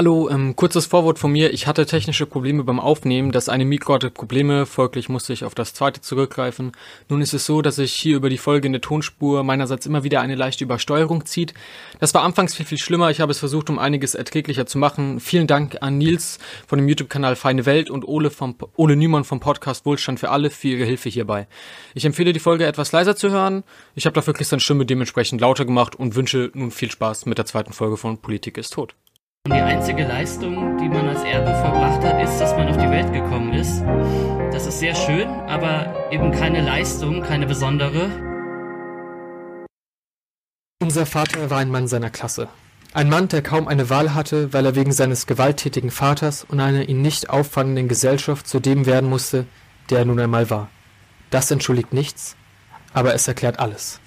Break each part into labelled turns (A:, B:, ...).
A: Hallo, ähm, kurzes Vorwort von mir. Ich hatte technische Probleme beim Aufnehmen. Das eine Mikro hatte Probleme, folglich musste ich auf das zweite zurückgreifen. Nun ist es so, dass sich hier über die folgende Tonspur meinerseits immer wieder eine leichte Übersteuerung zieht. Das war anfangs viel, viel schlimmer. Ich habe es versucht, um einiges erträglicher zu machen. Vielen Dank an Nils von dem YouTube-Kanal Feine Welt und Ole, vom, Ole Nümann vom Podcast Wohlstand für alle für ihre Hilfe hierbei. Ich empfehle die Folge etwas leiser zu hören. Ich habe dafür Christians Stimme dementsprechend lauter gemacht und wünsche nun viel Spaß mit der zweiten Folge von Politik ist tot.
B: Und die einzige Leistung, die man als Erbe verbracht hat, ist, dass man auf die Welt gekommen ist. Das ist sehr schön, aber eben keine Leistung, keine besondere.
A: Unser Vater war ein Mann seiner Klasse. Ein Mann, der kaum eine Wahl hatte, weil er wegen seines gewalttätigen Vaters und einer ihn nicht auffallenden Gesellschaft zu dem werden musste, der er nun einmal war. Das entschuldigt nichts, aber es erklärt alles.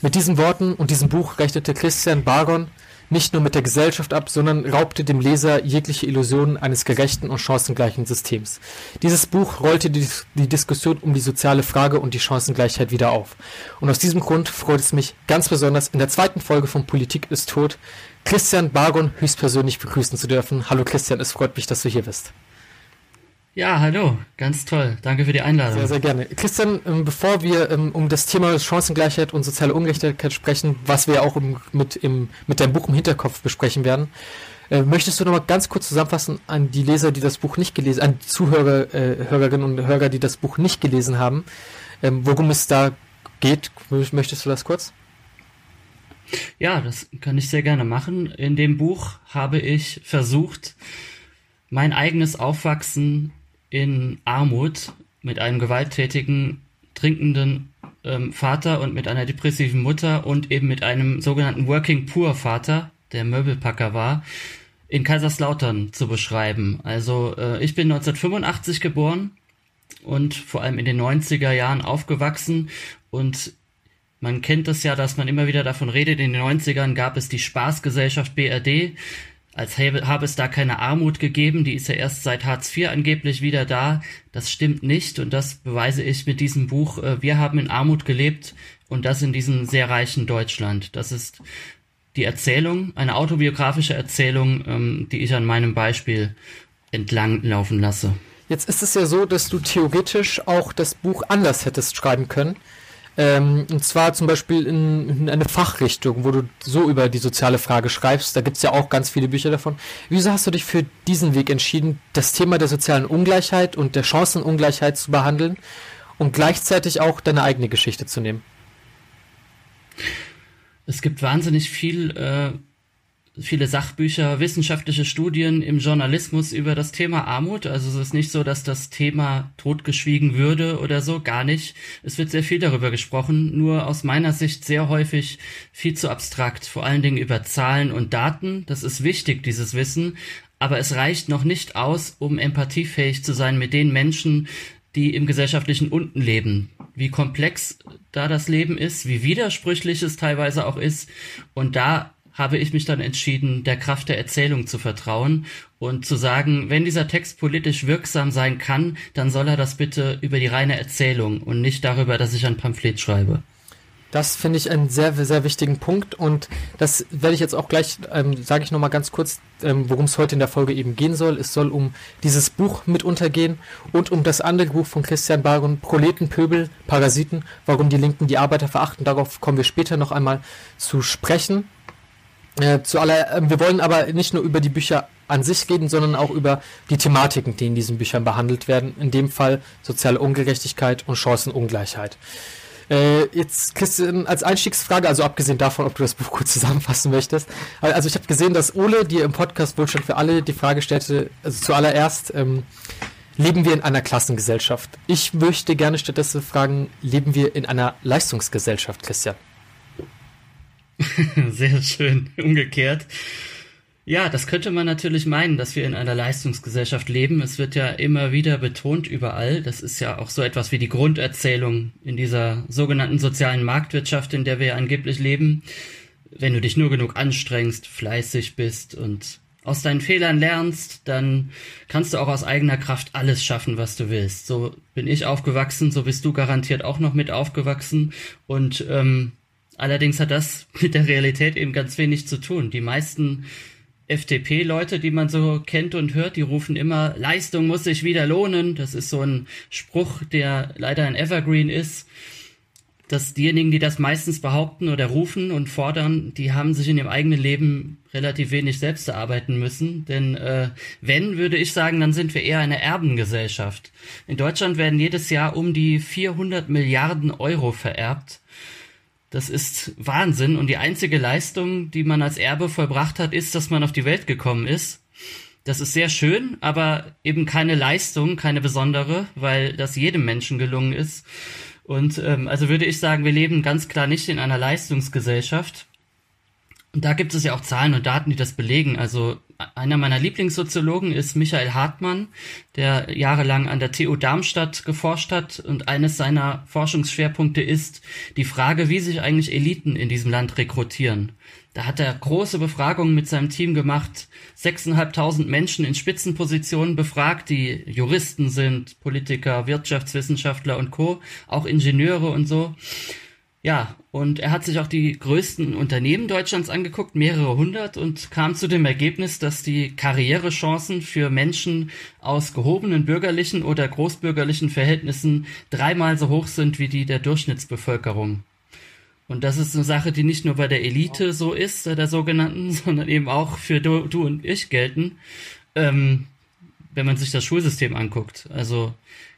A: Mit diesen Worten und diesem Buch rechnete Christian Bargon nicht nur mit der Gesellschaft ab, sondern raubte dem Leser jegliche Illusionen eines gerechten und chancengleichen Systems. Dieses Buch rollte die, die, Diskussion um die soziale Frage und die Chancengleichheit wieder auf. Und aus diesem Grund freut es mich ganz besonders, in der zweiten Folge von Politik ist tot Christian Bargon höchstpersönlich begrüßen zu dürfen. Hallo Christian, es freut mich, dass du hier bist.
B: Ja, hallo, ganz toll. Danke für die Einladung.
A: Sehr, sehr gerne. Christian, ähm, bevor wir ähm, um das Thema Chancengleichheit und soziale Ungerechtigkeit sprechen, was wir auch mit, im, mit deinem Buch im Hinterkopf besprechen werden, äh, möchtest du noch mal ganz kurz zusammenfassen an die Leser, die das Buch nicht gelesen, an Zuhörer, äh, Hörerinnen und Hörer, die das Buch nicht gelesen haben, ähm, worum es da geht? Möchtest du das kurz?
B: Ja, das kann ich sehr gerne machen. In dem Buch habe ich versucht, mein eigenes Aufwachsen in Armut mit einem gewalttätigen, trinkenden ähm, Vater und mit einer depressiven Mutter und eben mit einem sogenannten Working Poor Vater, der Möbelpacker war, in Kaiserslautern zu beschreiben. Also äh, ich bin 1985 geboren und vor allem in den 90er Jahren aufgewachsen und man kennt es ja, dass man immer wieder davon redet, in den 90ern gab es die Spaßgesellschaft BRD, als habe es da keine Armut gegeben, die ist ja erst seit Hartz IV angeblich wieder da. Das stimmt nicht und das beweise ich mit diesem Buch. Äh, wir haben in Armut gelebt und das in diesem sehr reichen Deutschland. Das ist die Erzählung, eine autobiografische Erzählung, ähm, die ich an meinem Beispiel entlang laufen lasse.
A: Jetzt ist es ja so, dass du theoretisch auch das Buch anders hättest schreiben können. Ähm, und zwar zum Beispiel in, in, eine Fachrichtung, wo du so über die soziale Frage schreibst. Da gibt es ja auch ganz viele Bücher davon. Wieso hast du dich für diesen Weg entschieden, das Thema der sozialen Ungleichheit und der Chancenungleichheit zu behandeln und gleichzeitig auch deine eigene Geschichte zu nehmen?
B: Es gibt wahnsinnig viel äh, viele Sachbücher, wissenschaftliche Studien im Journalismus über das Thema Armut. Also es ist nicht so, dass das Thema totgeschwiegen würde oder so, gar nicht. Es wird sehr viel darüber gesprochen, nur aus meiner Sicht sehr häufig viel zu abstrakt, vor allen Dingen über Zahlen und Daten. Das ist wichtig, dieses Wissen, aber es reicht noch nicht aus, um empathiefähig zu sein mit den Menschen, die im gesellschaftlichen Unten leben, wie komplex da das Leben ist, wie widersprüchlich es teilweise auch ist. Und da habe ich mich dann entschieden, der Kraft der Erzählung zu vertrauen und zu sagen, wenn dieser Text politisch wirksam sein kann, dann soll er das bitte über die reine Erzählung und nicht darüber, dass ich ein Pamphlet schreibe.
A: Das finde ich einen sehr, sehr wichtigen Punkt und das werde ich jetzt auch gleich, ähm, sage ich nochmal ganz kurz, ähm, worum es heute in der Folge eben gehen soll. Es soll um dieses Buch mitunter gehen und um das andere Buch von Christian Baron, Proleten, Pöbel, Parasiten, warum die Linken die Arbeiter verachten. Darauf kommen wir später noch einmal zu sprechen. Äh, zu aller, äh, wir wollen aber nicht nur über die Bücher an sich reden, sondern auch über die Thematiken, die in diesen Büchern behandelt werden. In dem Fall soziale Ungerechtigkeit und Chancenungleichheit. Äh, jetzt, Christian, als Einstiegsfrage, also abgesehen davon, ob du das Buch kurz zusammenfassen möchtest. Also ich habe gesehen, dass Ole dir im Podcast Wohlstand für alle die Frage stellte, also zuallererst, ähm, leben wir in einer Klassengesellschaft? Ich möchte gerne stattdessen fragen, leben wir in einer Leistungsgesellschaft, Christian?
B: Sehr schön. Umgekehrt. Ja, das könnte man natürlich meinen, dass wir in einer Leistungsgesellschaft leben. Es wird ja immer wieder betont überall. Das ist ja auch so etwas wie die Grunderzählung in dieser sogenannten sozialen Marktwirtschaft, in der wir angeblich leben. Wenn du dich nur genug anstrengst, fleißig bist und aus deinen Fehlern lernst, dann kannst du auch aus eigener Kraft alles schaffen, was du willst. So bin ich aufgewachsen, so bist du garantiert auch noch mit aufgewachsen. Und ähm, Allerdings hat das mit der Realität eben ganz wenig zu tun. Die meisten FDP-Leute, die man so kennt und hört, die rufen immer, Leistung muss sich wieder lohnen. Das ist so ein Spruch, der leider ein Evergreen ist. Dass diejenigen, die das meistens behaupten oder rufen und fordern, die haben sich in ihrem eigenen Leben relativ wenig selbst erarbeiten müssen. Denn äh, wenn, würde ich sagen, dann sind wir eher eine Erbengesellschaft. In Deutschland werden jedes Jahr um die 400 Milliarden Euro vererbt. Das ist Wahnsinn. Und die einzige Leistung, die man als Erbe vollbracht hat, ist, dass man auf die Welt gekommen ist. Das ist sehr schön, aber eben keine Leistung, keine besondere, weil das jedem Menschen gelungen ist. Und ähm, also würde ich sagen, wir leben ganz klar nicht in einer Leistungsgesellschaft. Da gibt es ja auch Zahlen und Daten, die das belegen. Also einer meiner Lieblingssoziologen ist Michael Hartmann, der jahrelang an der TU Darmstadt geforscht hat. Und eines seiner Forschungsschwerpunkte ist die Frage, wie sich eigentlich Eliten in diesem Land rekrutieren. Da hat er große Befragungen mit seinem Team gemacht, sechseinhalbtausend Menschen in Spitzenpositionen befragt, die Juristen sind, Politiker, Wirtschaftswissenschaftler und Co., auch Ingenieure und so. Ja, und er hat sich auch die größten Unternehmen Deutschlands angeguckt, mehrere hundert, und kam zu dem Ergebnis, dass die Karrierechancen für Menschen aus gehobenen bürgerlichen oder großbürgerlichen Verhältnissen dreimal so hoch sind wie die der Durchschnittsbevölkerung. Und das ist eine Sache, die nicht nur bei der Elite so ist, der sogenannten, sondern eben auch für du, du und ich gelten, ähm, wenn man sich das Schulsystem anguckt. Also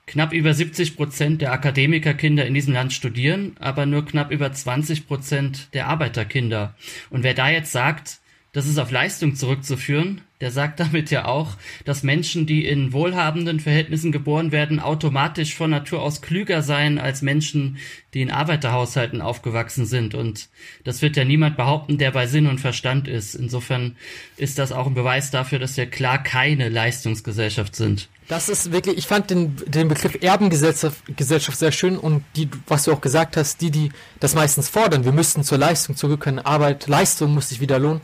B: Knapp über 70 Prozent der Akademikerkinder in diesem Land studieren, aber nur knapp über 20 Prozent der Arbeiterkinder. Und wer da jetzt sagt, das ist auf Leistung zurückzuführen, der sagt damit ja auch, dass Menschen, die in wohlhabenden Verhältnissen geboren werden, automatisch von Natur aus klüger seien als Menschen, die in Arbeiterhaushalten aufgewachsen sind. Und das wird ja niemand behaupten, der bei Sinn und Verstand ist. Insofern ist das auch ein Beweis dafür, dass wir klar keine Leistungsgesellschaft sind.
A: Das ist wirklich, ich fand den, den Begriff Erbengesellschaft Gesellschaft sehr schön und die, was du auch gesagt hast, die, die das meistens fordern, wir müssten zur Leistung zurück können, Arbeit, Leistung muss sich wieder lohnen,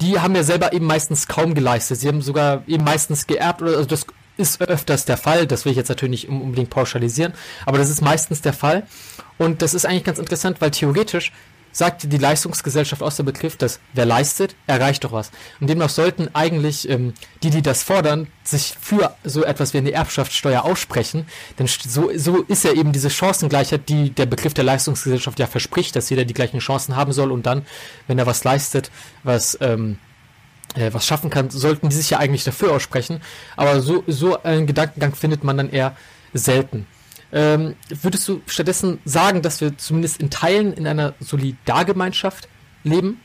A: die haben ja selber eben meistens kaum geleistet. Sie haben sogar eben meistens geerbt oder also das ist öfters der Fall. Das will ich jetzt natürlich nicht unbedingt pauschalisieren, aber das ist meistens der Fall. Und das ist eigentlich ganz interessant, weil theoretisch sagt die Leistungsgesellschaft aus der Begriff, dass wer leistet, erreicht doch was. Und demnach sollten eigentlich ähm, die, die das fordern, sich für so etwas wie eine Erbschaftssteuer aussprechen. Denn so, so ist ja eben diese Chancengleichheit, die der Begriff der Leistungsgesellschaft ja verspricht, dass jeder die gleichen Chancen haben soll und dann, wenn er was leistet, was ähm, äh, was schaffen kann, sollten die sich ja eigentlich dafür aussprechen. Aber so, so einen Gedankengang findet man dann eher selten. Ähm, würdest du stattdessen sagen, dass wir zumindest in Teilen in einer Solidargemeinschaft leben?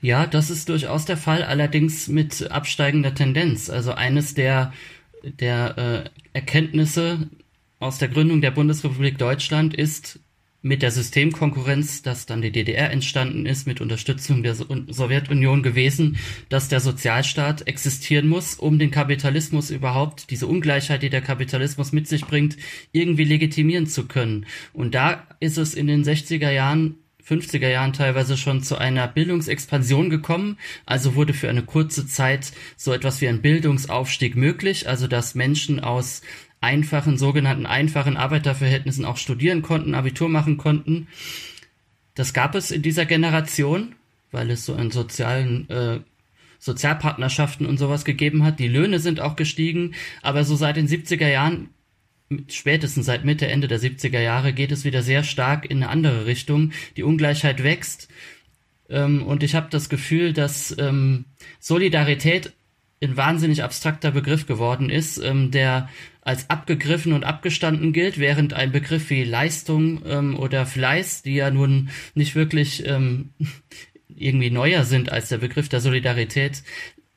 B: Ja, das ist durchaus der Fall, allerdings mit absteigender Tendenz. Also eines der, der äh, Erkenntnisse aus der Gründung der Bundesrepublik Deutschland ist, mit der Systemkonkurrenz, dass dann die DDR entstanden ist, mit Unterstützung der Sowjetunion gewesen, dass der Sozialstaat existieren muss, um den Kapitalismus überhaupt, diese Ungleichheit, die der Kapitalismus mit sich bringt, irgendwie legitimieren zu können. Und da ist es in den 60er Jahren 50er Jahren teilweise schon zu einer Bildungsexpansion gekommen. Also wurde für eine kurze Zeit so etwas wie ein Bildungsaufstieg möglich, also dass Menschen aus einfachen, sogenannten einfachen Arbeiterverhältnissen auch studieren konnten, Abitur machen konnten. Das gab es in dieser Generation, weil es so in sozialen äh, Sozialpartnerschaften und sowas gegeben hat. Die Löhne sind auch gestiegen, aber so seit den 70er Jahren, spätestens seit Mitte, Ende der 70er Jahre, geht es wieder sehr stark in eine andere Richtung. Die Ungleichheit wächst ähm, und ich habe das Gefühl, dass ähm, Solidarität ein wahnsinnig abstrakter Begriff geworden ist, ähm, der als abgegriffen und abgestanden gilt, während ein Begriff wie Leistung ähm, oder Fleiß, die ja nun nicht wirklich ähm, irgendwie neuer sind als der Begriff der Solidarität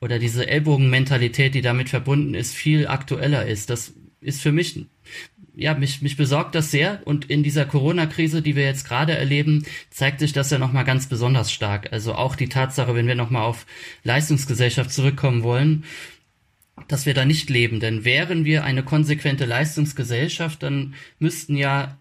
B: oder diese Ellbogenmentalität, die damit verbunden ist, viel aktueller ist. Das ist für mich ja, mich, mich besorgt das sehr und in dieser Corona-Krise, die wir jetzt gerade erleben, zeigt sich das ja nochmal ganz besonders stark. Also auch die Tatsache, wenn wir nochmal auf Leistungsgesellschaft zurückkommen wollen, dass wir da nicht leben. Denn wären wir eine konsequente Leistungsgesellschaft, dann müssten ja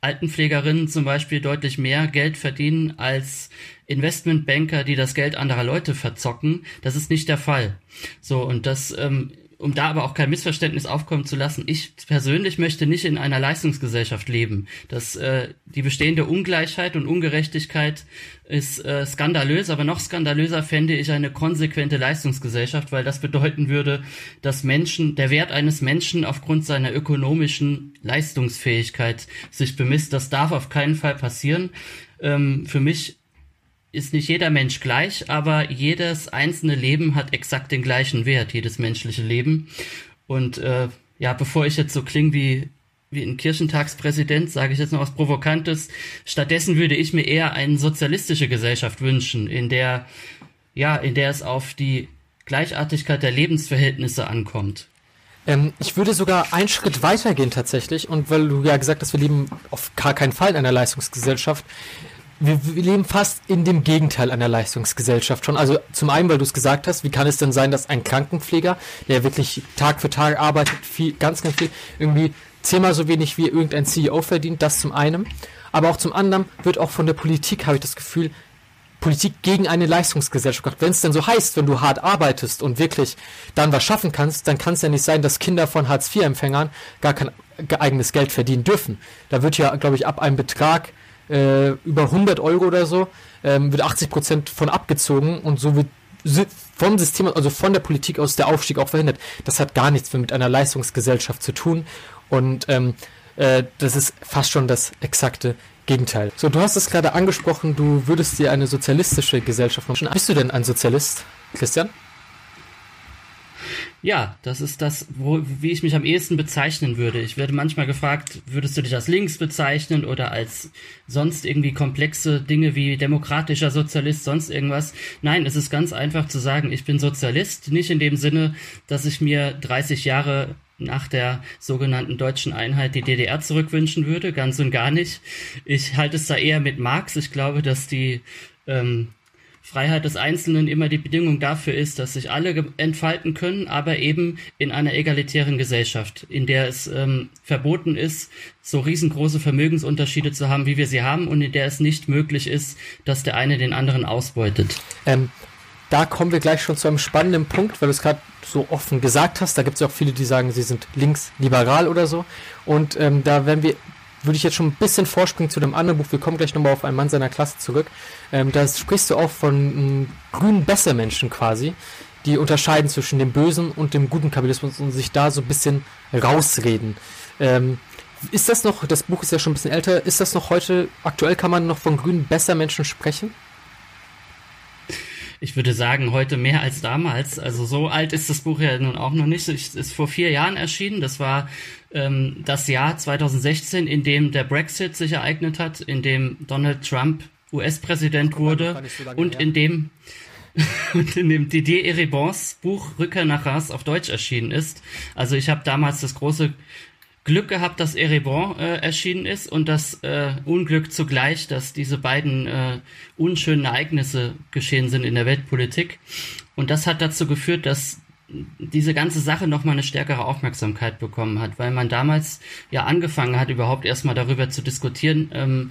B: Altenpflegerinnen zum Beispiel deutlich mehr Geld verdienen als Investmentbanker, die das Geld anderer Leute verzocken. Das ist nicht der Fall. So, und das ähm, um da aber auch kein Missverständnis aufkommen zu lassen, ich persönlich möchte nicht in einer Leistungsgesellschaft leben. Das, äh, die bestehende Ungleichheit und Ungerechtigkeit ist äh, skandalös, aber noch skandalöser fände ich eine konsequente Leistungsgesellschaft, weil das bedeuten würde, dass Menschen, der Wert eines Menschen aufgrund seiner ökonomischen Leistungsfähigkeit sich bemisst. Das darf auf keinen Fall passieren. Ähm, für mich ist nicht jeder Mensch gleich, aber jedes einzelne Leben hat exakt den gleichen Wert, jedes menschliche Leben. Und äh, ja, bevor ich jetzt so klinge wie wie ein Kirchentagspräsident, sage ich jetzt noch was Provokantes. Stattdessen würde ich mir eher eine sozialistische Gesellschaft wünschen, in der ja, in der es auf die Gleichartigkeit der Lebensverhältnisse ankommt.
A: Ähm, ich würde sogar einen Schritt weitergehen tatsächlich und weil du ja gesagt hast, wir leben auf gar keinen Fall in einer Leistungsgesellschaft wir, wir leben fast in dem Gegenteil einer Leistungsgesellschaft schon. Also zum einen, weil du es gesagt hast, wie kann es denn sein, dass ein Krankenpfleger, der wirklich Tag für Tag arbeitet, viel, ganz, ganz viel, irgendwie zehnmal so wenig wie irgendein CEO verdient, das zum einen. Aber auch zum anderen wird auch von der Politik, habe ich das Gefühl, Politik gegen eine Leistungsgesellschaft gemacht. Wenn es denn so heißt, wenn du hart arbeitest und wirklich dann was schaffen kannst, dann kann es ja nicht sein, dass Kinder von Hartz-IV-Empfängern gar kein eigenes Geld verdienen dürfen. Da wird ja, glaube ich, ab einem Betrag äh, über 100 Euro oder so, ähm, wird 80 Prozent von abgezogen und so wird vom System, also von der Politik aus der Aufstieg auch verhindert. Das hat gar nichts mehr mit einer Leistungsgesellschaft zu tun und ähm, äh, das ist fast schon das exakte Gegenteil. So, du hast es gerade angesprochen, du würdest dir eine sozialistische Gesellschaft wünschen. Bist du denn ein Sozialist, Christian?
B: Ja, das ist das, wo, wie ich mich am ehesten bezeichnen würde. Ich werde manchmal gefragt, würdest du dich als links bezeichnen oder als sonst irgendwie komplexe Dinge wie demokratischer Sozialist, sonst irgendwas. Nein, es ist ganz einfach zu sagen, ich bin Sozialist, nicht in dem Sinne, dass ich mir 30 Jahre nach der sogenannten deutschen Einheit die DDR zurückwünschen würde, ganz und gar nicht. Ich halte es da eher mit Marx. Ich glaube, dass die ähm, Freiheit des Einzelnen immer die Bedingung dafür ist, dass sich alle entfalten können, aber eben in einer egalitären Gesellschaft, in der es ähm, verboten ist, so riesengroße Vermögensunterschiede zu haben, wie wir sie haben, und in der es nicht möglich ist, dass der eine den anderen ausbeutet.
A: Ähm, da kommen wir gleich schon zu einem spannenden Punkt, weil du es gerade so offen gesagt hast. Da gibt es auch viele, die sagen, sie sind linksliberal oder so. Und ähm, da werden wir würde ich jetzt schon ein bisschen vorspringen zu dem anderen Buch. Wir kommen gleich nochmal auf einen Mann seiner Klasse zurück. Ähm, da sprichst du auch von grünen Bessermenschen quasi, die unterscheiden zwischen dem bösen und dem guten Kapitalismus und sich da so ein bisschen rausreden. Ähm, ist das noch, das Buch ist ja schon ein bisschen älter, ist das noch heute, aktuell kann man noch von grünen Bessermenschen sprechen?
B: ich würde sagen, heute mehr als damals. Also so alt ist das Buch ja nun auch noch nicht. Es ist vor vier Jahren erschienen. Das war ähm, das Jahr 2016, in dem der Brexit sich ereignet hat, in dem Donald Trump US-Präsident wurde so und in dem und in dem Didier Eribons Buch Rückkehr nach Ras auf Deutsch erschienen ist. Also ich habe damals das große Glück gehabt, dass Erebon äh, erschienen ist und das äh, Unglück zugleich, dass diese beiden äh, unschönen Ereignisse geschehen sind in der Weltpolitik. Und das hat dazu geführt, dass diese ganze Sache nochmal eine stärkere Aufmerksamkeit bekommen hat, weil man damals ja angefangen hat, überhaupt erstmal darüber zu diskutieren, ähm,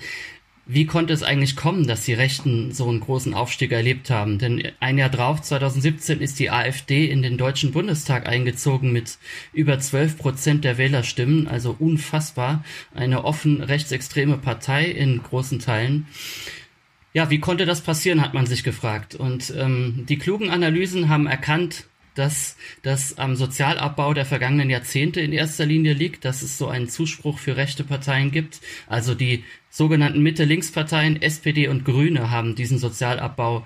B: wie konnte es eigentlich kommen, dass die Rechten so einen großen Aufstieg erlebt haben? Denn ein Jahr drauf, 2017, ist die AfD in den Deutschen Bundestag eingezogen mit über 12 Prozent der Wählerstimmen, also unfassbar. Eine offen rechtsextreme Partei in großen Teilen. Ja, wie konnte das passieren, hat man sich gefragt. Und ähm, die klugen Analysen haben erkannt, dass das am Sozialabbau der vergangenen Jahrzehnte in erster Linie liegt, dass es so einen Zuspruch für rechte Parteien gibt. Also die sogenannten Mitte-Links-Parteien, SPD und Grüne, haben diesen Sozialabbau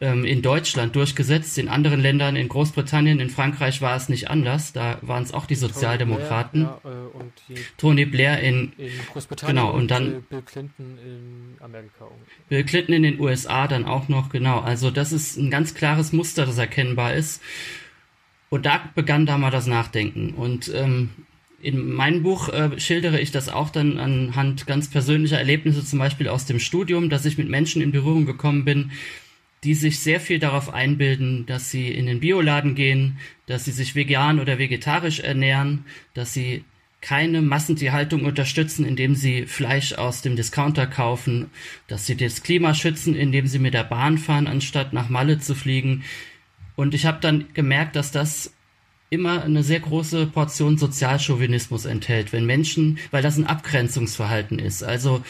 B: ähm, in Deutschland durchgesetzt. In anderen Ländern, in Großbritannien, in Frankreich war es nicht anders. Da waren es auch die Sozialdemokraten. Tony Blair, ja, äh, Tony Blair in, in Großbritannien genau, und, und dann Bill Clinton in Amerika. Bill Clinton in den USA dann auch noch, genau. Also das ist ein ganz klares Muster, das erkennbar ist. Und da begann da mal das Nachdenken. Und ähm, in meinem Buch äh, schildere ich das auch dann anhand ganz persönlicher Erlebnisse, zum Beispiel aus dem Studium, dass ich mit Menschen in Berührung gekommen bin, die sich sehr viel darauf einbilden, dass sie in den Bioladen gehen, dass sie sich vegan oder vegetarisch ernähren, dass sie keine Massentierhaltung unterstützen, indem sie Fleisch aus dem Discounter kaufen, dass sie das Klima schützen, indem sie mit der Bahn fahren, anstatt nach Malle zu fliegen, und ich habe dann gemerkt, dass das immer eine sehr große Portion Sozialchauvinismus enthält, wenn Menschen, weil das ein Abgrenzungsverhalten ist. Also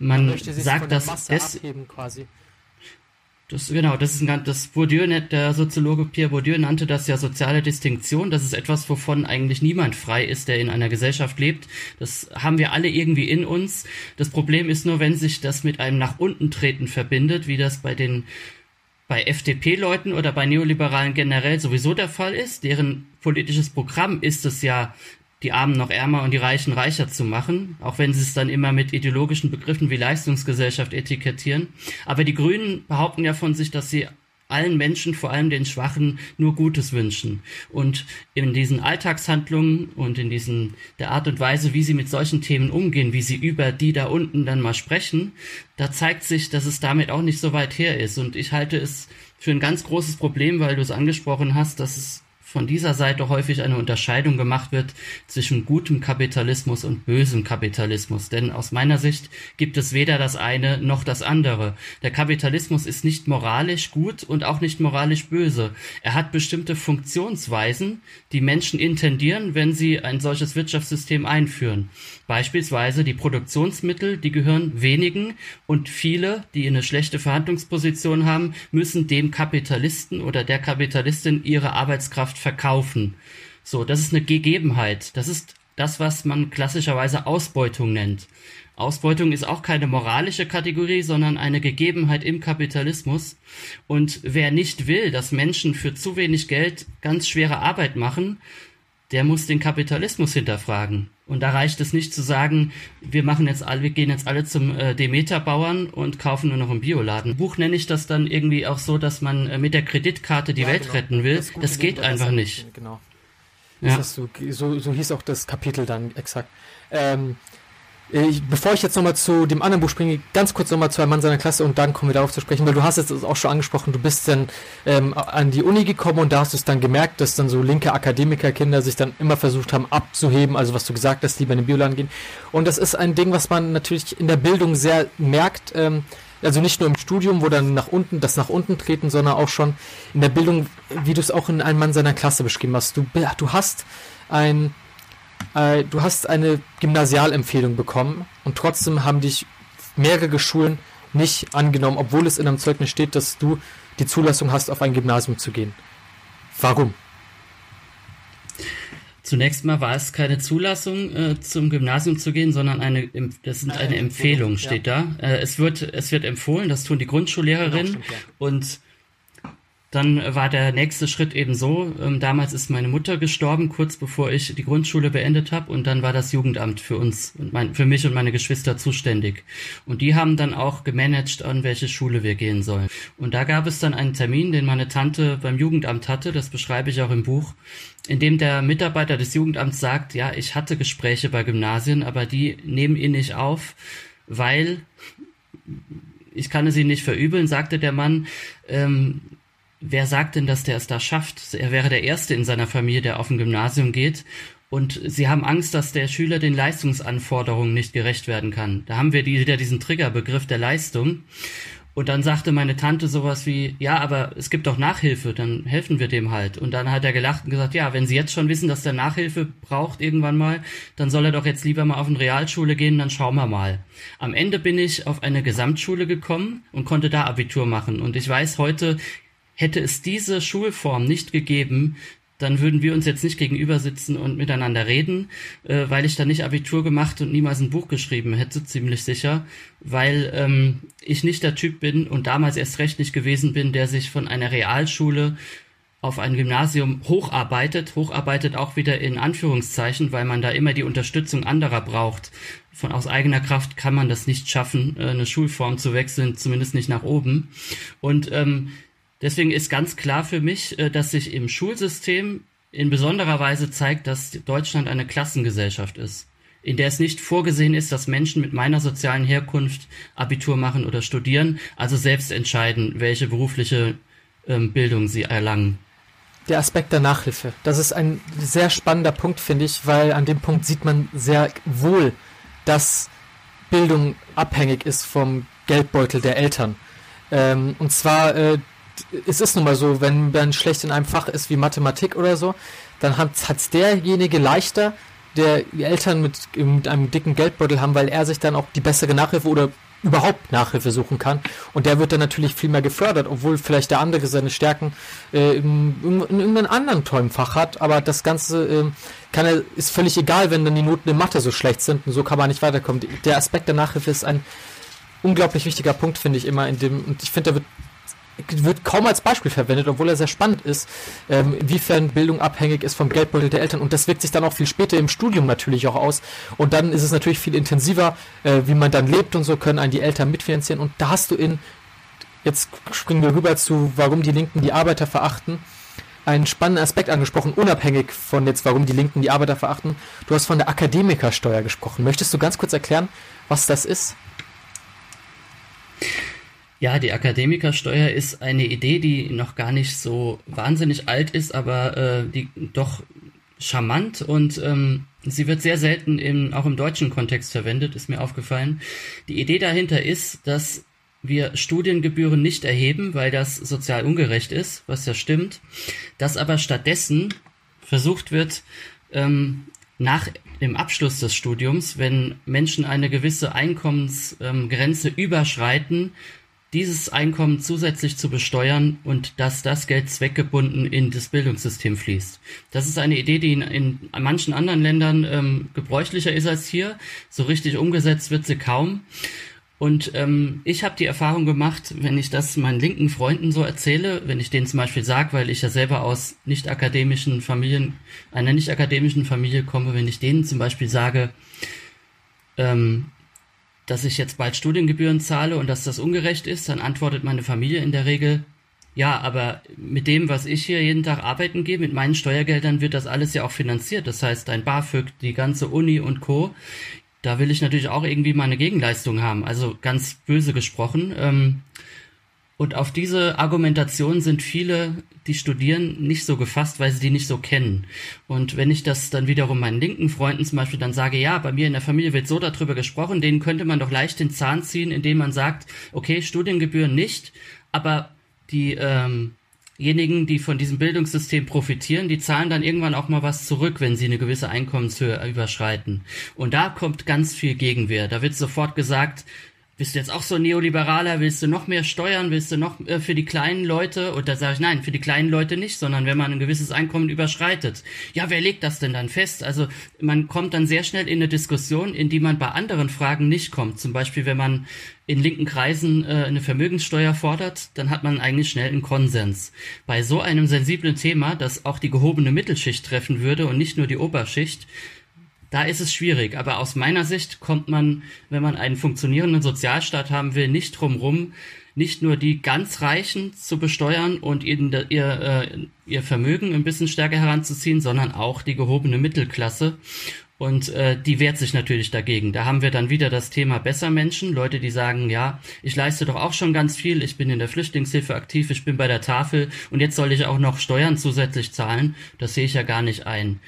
B: man, man sagt, dass des, quasi. Das, genau, das ist ein das Bourdieu, der Soziologe Pierre Bourdieu nannte das ja soziale Distinktion. Das ist etwas, wovon eigentlich niemand frei ist, der in einer Gesellschaft lebt. Das haben wir alle irgendwie in uns. Das Problem ist nur, wenn sich das mit einem nach unten treten verbindet, wie das bei den bei FDP-Leuten oder bei Neoliberalen generell sowieso der Fall ist. Deren politisches Programm ist es ja, die Armen noch ärmer und die Reichen reicher zu machen, auch wenn sie es dann immer mit ideologischen Begriffen wie Leistungsgesellschaft etikettieren. Aber die Grünen behaupten ja von sich, dass sie allen Menschen, vor allem den Schwachen, nur Gutes wünschen. Und in diesen Alltagshandlungen und in diesen, der Art und Weise, wie sie mit solchen Themen umgehen, wie sie über die da unten dann mal sprechen, da zeigt sich, dass es damit auch nicht so weit her ist. Und ich halte es für ein ganz großes Problem, weil du es angesprochen hast, dass es von dieser Seite häufig eine Unterscheidung gemacht wird zwischen gutem Kapitalismus und bösem Kapitalismus. Denn aus meiner Sicht gibt es weder das eine noch das andere. Der Kapitalismus ist nicht moralisch gut und auch nicht moralisch böse. Er hat bestimmte Funktionsweisen, die Menschen intendieren, wenn sie ein solches Wirtschaftssystem einführen. Beispielsweise die Produktionsmittel, die gehören wenigen und viele, die eine schlechte Verhandlungsposition haben, müssen dem Kapitalisten oder der Kapitalistin ihre Arbeitskraft verkaufen. So, das ist eine Gegebenheit. Das ist das, was man klassischerweise Ausbeutung nennt. Ausbeutung ist auch keine moralische Kategorie, sondern eine Gegebenheit im Kapitalismus. Und wer nicht will, dass Menschen für zu wenig Geld ganz schwere Arbeit machen, der muss den Kapitalismus hinterfragen. Und da reicht es nicht zu sagen, wir machen jetzt alle, wir gehen jetzt alle zum äh, Demeter-Bauern und kaufen nur noch im Bioladen. Im Buch nenne ich das dann irgendwie auch so, dass man äh, mit der Kreditkarte die ja, Welt genau. retten will. Das, das geht einfach nicht.
A: Genau. Ja. So, so, hieß auch das Kapitel dann exakt. Ähm, äh, ich, bevor ich jetzt nochmal zu dem anderen Buch springe, ganz kurz nochmal zu einem Mann seiner Klasse und dann kommen wir darauf zu sprechen, weil du hast jetzt auch schon angesprochen, du bist dann ähm, an die Uni gekommen und da hast du es dann gemerkt, dass dann so linke Akademikerkinder sich dann immer versucht haben abzuheben, also was du gesagt hast, lieber in den Bioladen gehen. Und das ist ein Ding, was man natürlich in der Bildung sehr merkt, ähm, also nicht nur im Studium, wo dann nach unten, das nach unten treten, sondern auch schon in der Bildung, wie du es auch in einem Mann seiner Klasse beschrieben hast. Du, du hast ein äh, du hast eine Gymnasialempfehlung bekommen und trotzdem haben dich mehrere Schulen nicht angenommen, obwohl es in einem Zeugnis steht, dass du die Zulassung hast, auf ein Gymnasium zu gehen. Warum?
B: Zunächst mal war es keine Zulassung, äh, zum Gymnasium zu gehen, sondern eine, das sind eine, Empfehlung, steht ja. da. Äh, es wird, es wird empfohlen, das tun die Grundschullehrerin genau, ja. und dann war der nächste Schritt eben so, ähm, damals ist meine Mutter gestorben, kurz bevor ich die Grundschule beendet habe und dann war das Jugendamt für uns und mein, für mich und meine Geschwister zuständig. Und die haben dann auch gemanagt, an welche Schule wir gehen sollen. Und da gab es dann einen Termin, den meine Tante beim Jugendamt hatte, das beschreibe ich auch im Buch, in dem der Mitarbeiter des Jugendamts sagt, ja, ich hatte Gespräche bei Gymnasien, aber die nehmen ihn nicht auf, weil ich kann es ihnen nicht verübeln, sagte der Mann, ähm, wer sagt denn, dass der es da schafft? Er wäre der Erste in seiner Familie, der auf ein Gymnasium geht. Und sie haben Angst, dass der Schüler den Leistungsanforderungen nicht gerecht werden kann. Da haben wir wieder diesen Triggerbegriff der Leistung. Und dann sagte meine Tante sowas wie, ja, aber es gibt doch Nachhilfe, dann helfen wir dem halt. Und dann hat er gelacht und gesagt, ja, wenn Sie jetzt schon wissen, dass der Nachhilfe braucht irgendwann mal, dann soll er doch jetzt lieber mal auf eine Realschule gehen, dann schauen wir mal. Am Ende bin ich auf eine Gesamtschule gekommen und konnte da Abitur machen. Und ich weiß heute, Hätte es diese Schulform nicht gegeben, dann würden wir uns jetzt nicht gegenüber sitzen und miteinander reden, äh, weil ich da nicht Abitur gemacht und niemals ein Buch geschrieben hätte, ziemlich sicher, weil ähm, ich nicht der Typ bin und damals erst recht nicht gewesen bin, der sich von einer Realschule auf ein Gymnasium hocharbeitet, hocharbeitet auch wieder in Anführungszeichen, weil man da immer die Unterstützung anderer braucht. Von aus eigener Kraft kann man das nicht schaffen, äh, eine Schulform zu wechseln, zumindest nicht nach oben. Und ähm, Deswegen ist ganz klar für mich, äh, dass sich im Schulsystem in besonderer Weise zeigt, dass Deutschland eine Klassengesellschaft ist, in der es nicht vorgesehen ist, dass Menschen mit meiner sozialen Herkunft Abitur machen oder studieren, also selbst entscheiden, welche berufliche ähm, Bildung sie erlangen.
A: Der Aspekt der Nachhilfe, das ist ein sehr spannender Punkt, finde ich, weil an dem Punkt sieht man sehr wohl, dass Bildung abhängig ist vom Geldbeutel der Eltern. Ähm, und zwar äh, es ist nun mal so, wenn man schlecht in einem Fach ist wie Mathematik oder so, dann hat es derjenige leichter, der Eltern mit, mit einem dicken Geldbeutel haben, weil er sich dann auch die bessere Nachhilfe oder überhaupt Nachhilfe suchen kann. Und der wird dann natürlich viel mehr gefördert, obwohl vielleicht der andere seine Stärken äh, in, in, in irgendeinem anderen tollen Fach hat. Aber das Ganze äh, kann er, ist völlig egal, wenn dann die Noten in Mathe so schlecht sind und so kann man nicht weiterkommen. Der Aspekt der Nachhilfe ist ein unglaublich wichtiger Punkt, finde ich immer in dem, und ich finde, der wird wird kaum als Beispiel verwendet, obwohl er sehr spannend ist, ähm, inwiefern Bildung abhängig ist vom Geldbeutel der Eltern. Und das wirkt sich dann auch viel später im Studium natürlich auch aus. Und dann ist es natürlich viel intensiver, äh, wie man dann lebt und so können einen die Eltern mitfinanzieren. Und da hast du in, jetzt springen wir rüber zu, warum die Linken die Arbeiter verachten, einen spannenden Aspekt angesprochen, unabhängig von jetzt, warum die Linken die Arbeiter verachten. Du hast von der Akademikersteuer gesprochen. Möchtest du ganz kurz erklären, was das ist?
B: Ja, die Akademikersteuer ist eine Idee, die noch gar nicht so wahnsinnig alt ist, aber äh, die doch charmant und ähm, sie wird sehr selten im, auch im deutschen Kontext verwendet, ist mir aufgefallen. Die Idee dahinter ist, dass wir Studiengebühren nicht erheben, weil das sozial ungerecht ist, was ja stimmt, dass aber stattdessen versucht wird, ähm, nach dem Abschluss des Studiums, wenn Menschen eine gewisse Einkommensgrenze ähm, überschreiten, dieses Einkommen zusätzlich zu besteuern und dass das Geld zweckgebunden in das Bildungssystem fließt. Das ist eine Idee, die in, in manchen anderen Ländern ähm, gebräuchlicher ist als hier. So richtig umgesetzt wird sie kaum. Und ähm, ich habe die Erfahrung gemacht, wenn ich das meinen linken Freunden so erzähle, wenn ich denen zum Beispiel sage, weil ich ja selber aus nicht akademischen Familien, einer nicht akademischen Familie komme, wenn ich denen zum Beispiel sage, ähm, dass ich jetzt bald Studiengebühren zahle und dass das ungerecht ist, dann antwortet meine Familie in der Regel, ja, aber mit dem, was ich hier jeden Tag arbeiten gehe, mit meinen Steuergeldern wird das alles ja auch finanziert. Das heißt, dein BAföG, die ganze Uni und Co. Da will ich natürlich auch irgendwie meine Gegenleistung haben. Also ganz böse gesprochen. Ähm, und auf diese Argumentation sind viele, die studieren, nicht so gefasst, weil sie die nicht so kennen. Und wenn ich das dann wiederum meinen linken Freunden zum Beispiel dann sage, ja, bei mir in der Familie wird so darüber gesprochen, denen könnte man doch leicht den Zahn ziehen, indem man sagt, okay, Studiengebühren nicht, aber die ähm, diejenigen, die von diesem Bildungssystem profitieren, die zahlen dann irgendwann auch mal was zurück, wenn sie eine gewisse Einkommenshöhe überschreiten. Und da kommt ganz viel Gegenwehr. Da wird sofort gesagt, bist du jetzt auch so neoliberaler, willst du noch mehr steuern, willst du noch äh, für die kleinen Leute? Und da sage ich, nein, für die kleinen Leute nicht, sondern wenn man ein gewisses Einkommen überschreitet. Ja, wer legt das denn dann fest? Also man kommt dann sehr schnell in eine Diskussion, in die man bei anderen Fragen nicht kommt. Zum Beispiel, wenn man in linken Kreisen äh, eine Vermögenssteuer fordert, dann hat man eigentlich schnell einen Konsens. Bei so einem sensiblen Thema, das auch die gehobene Mittelschicht treffen würde und nicht nur die Oberschicht, da ist es schwierig. Aber aus meiner Sicht kommt man, wenn man einen funktionierenden Sozialstaat haben will, nicht drum rum, nicht nur die ganz Reichen zu besteuern und ihnen ihr, äh, ihr Vermögen ein bisschen stärker heranzuziehen, sondern auch die gehobene Mittelklasse. Und äh, die wehrt sich natürlich dagegen. Da haben wir dann wieder das Thema Bessermenschen, Leute, die sagen, ja, ich leiste doch auch schon ganz viel, ich bin in der Flüchtlingshilfe aktiv, ich bin bei der Tafel und jetzt soll ich auch noch Steuern zusätzlich zahlen. Das sehe ich ja gar nicht ein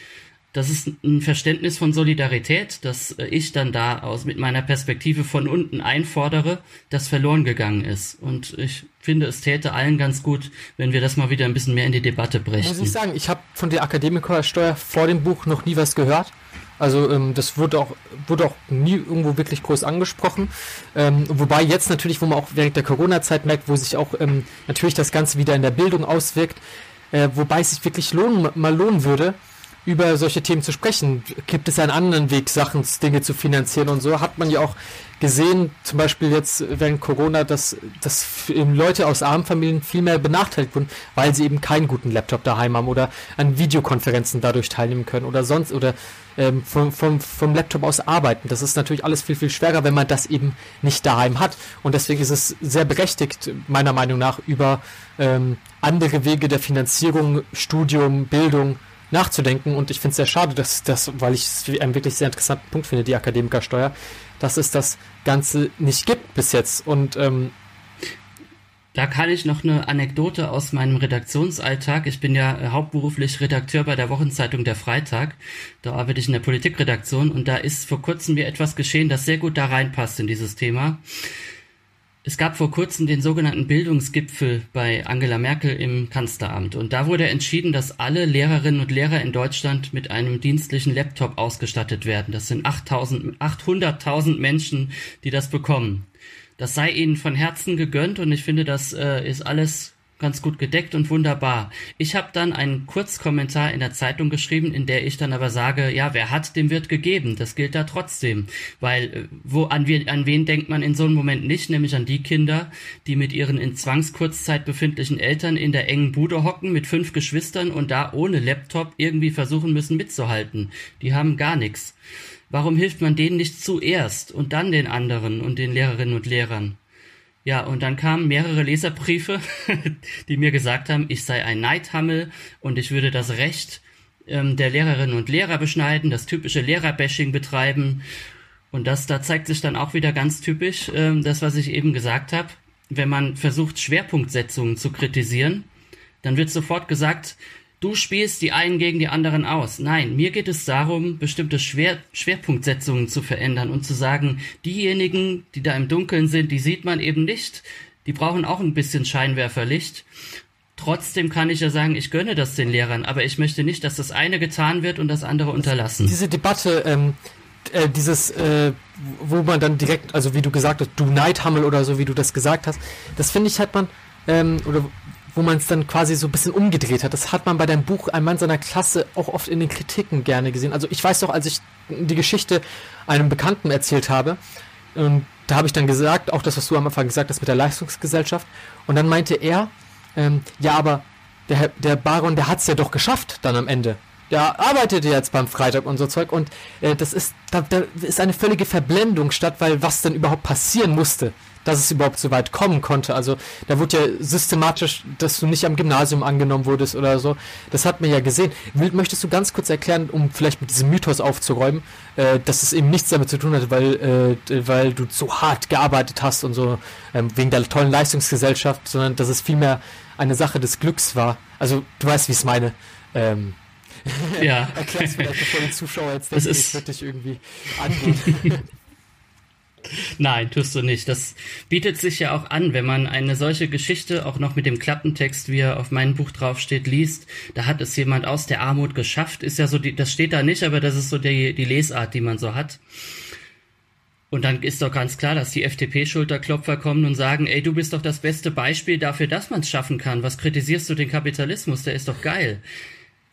B: das ist ein Verständnis von Solidarität, das äh, ich dann da aus mit meiner Perspektive von unten einfordere, das verloren gegangen ist. Und ich finde, es täte allen ganz gut, wenn wir das mal wieder ein bisschen mehr in die Debatte brächten.
A: Muss ich sagen, ich habe von der Akademikersteuer vor dem Buch noch nie was gehört. Also ähm, das wurde auch, wurde auch nie irgendwo wirklich groß angesprochen. Ähm, wobei jetzt natürlich, wo man auch während der Corona-Zeit merkt, wo sich auch ähm, natürlich das Ganze wieder in der Bildung auswirkt, äh, wobei es sich wirklich lohnen, mal lohnen würde, über solche Themen zu sprechen. Gibt es einen anderen Weg, Sachen, Dinge zu finanzieren und so? Hat man ja auch gesehen, zum Beispiel jetzt während Corona, dass, dass Leute aus armen Familien viel mehr benachteiligt wurden, weil sie eben keinen guten Laptop daheim haben oder an Videokonferenzen dadurch teilnehmen können oder sonst oder ähm, vom, vom, vom Laptop aus arbeiten. Das ist natürlich alles viel, viel schwerer, wenn man das eben nicht daheim hat. Und deswegen ist es sehr berechtigt, meiner Meinung nach, über ähm, andere Wege der Finanzierung, Studium, Bildung, nachzudenken. Und ich finde es sehr schade, dass das, weil ich es einen wirklich sehr interessanten Punkt finde, die Akademikersteuer, dass es das Ganze nicht gibt bis jetzt. Und ähm,
B: da kann ich noch eine Anekdote aus meinem Redaktionsalltag. Ich bin ja äh, hauptberuflich Redakteur bei der Wochenzeitung Der Freitag. Da arbeite ich in der Politikredaktion und da ist vor kurzem mir etwas geschehen, das sehr gut da reinpasst in dieses Thema. Es gab vor kurzem den sogenannten Bildungsgipfel bei Angela Merkel im Kanzleramt und da wurde entschieden, dass alle Lehrerinnen und Lehrer in Deutschland mit einem dienstlichen Laptop ausgestattet werden. Das sind 800.000 Menschen, die das bekommen. Das sei ihnen von Herzen gegönnt und ich finde, das äh, ist alles ganz gut gedeckt und wunderbar. Ich habe dann einen Kurzkommentar in der Zeitung geschrieben, in der ich dann aber sage, ja, wer hat, dem wird gegeben. Das gilt da trotzdem. Weil äh, wo an, wen, an wen denkt man in so einem Moment nicht, nämlich an die Kinder, die mit ihren in Zwangskurzzeit befindlichen Eltern in der engen Bude hocken mit fünf Geschwistern und da ohne Laptop irgendwie versuchen müssen mitzuhalten. Die haben gar nichts. Warum hilft man denen nicht zuerst und dann den anderen und den Lehrerinnen und Lehrern? Ja, und dann kamen mehrere Leserbriefe, die mir gesagt haben, ich sei ein Neidhammel und ich würde das Recht ähm, der Lehrerinnen und Lehrer beschneiden, das typische Lehrerbashing betreiben. Und das, da zeigt sich dann auch wieder ganz typisch ähm, das, was ich eben gesagt habe. Wenn man versucht, Schwerpunktsetzungen zu kritisieren, dann wird sofort gesagt, du spielst die einen gegen die anderen aus. Nein, mir geht es darum, bestimmte Schwer Schwerpunktsetzungen zu verändern und zu sagen, diejenigen, die da im Dunkeln sind, die sieht man eben nicht. Die brauchen auch ein bisschen Scheinwerferlicht. Trotzdem kann ich ja sagen, ich gönne das den Lehrern, aber ich möchte nicht, dass das eine getan wird und das andere unterlassen.
A: Diese Debatte, ähm, äh, dieses, äh, wo man dann direkt, also wie du gesagt hast, du Neidhammel oder so, wie du das gesagt hast, das finde ich hat man, ähm, oder wo man es dann quasi so ein bisschen umgedreht hat. Das hat man bei deinem Buch Ein Mann seiner Klasse auch oft in den Kritiken gerne gesehen. Also ich weiß doch, als ich die Geschichte einem Bekannten erzählt habe, und da habe ich dann gesagt, auch das, was du am Anfang gesagt hast mit der Leistungsgesellschaft, und dann meinte er, ähm, ja, aber der, der Baron, der hat es ja doch geschafft dann am Ende. Der arbeitet jetzt beim Freitag und so Zeug und äh, das ist, da, da ist eine völlige Verblendung statt, weil was denn überhaupt passieren musste dass es überhaupt so weit kommen konnte. Also da wurde ja systematisch, dass du nicht am Gymnasium angenommen wurdest oder so. Das hat man ja gesehen. Möchtest du ganz kurz erklären, um vielleicht mit diesem Mythos aufzuräumen, äh, dass es eben nichts damit zu tun hat, weil, äh, weil du so hart gearbeitet hast und so ähm, wegen der tollen Leistungsgesellschaft, sondern dass es vielmehr eine Sache des Glücks war. Also du weißt, wie ich es meine. Ähm,
B: ja.
A: Erklär's vielleicht, bevor die Zuschauer jetzt denken, ich würde dich irgendwie angehen.
B: Nein, tust du nicht. Das bietet sich ja auch an, wenn man eine solche Geschichte auch noch mit dem Klappentext, wie er auf meinem Buch draufsteht, liest. Da hat es jemand aus der Armut geschafft. Ist ja so, die, das steht da nicht, aber das ist so die, die Lesart, die man so hat. Und dann ist doch ganz klar, dass die FDP-Schulterklopfer kommen und sagen, ey, du bist doch das beste Beispiel dafür, dass man es schaffen kann. Was kritisierst du den Kapitalismus? Der ist doch geil.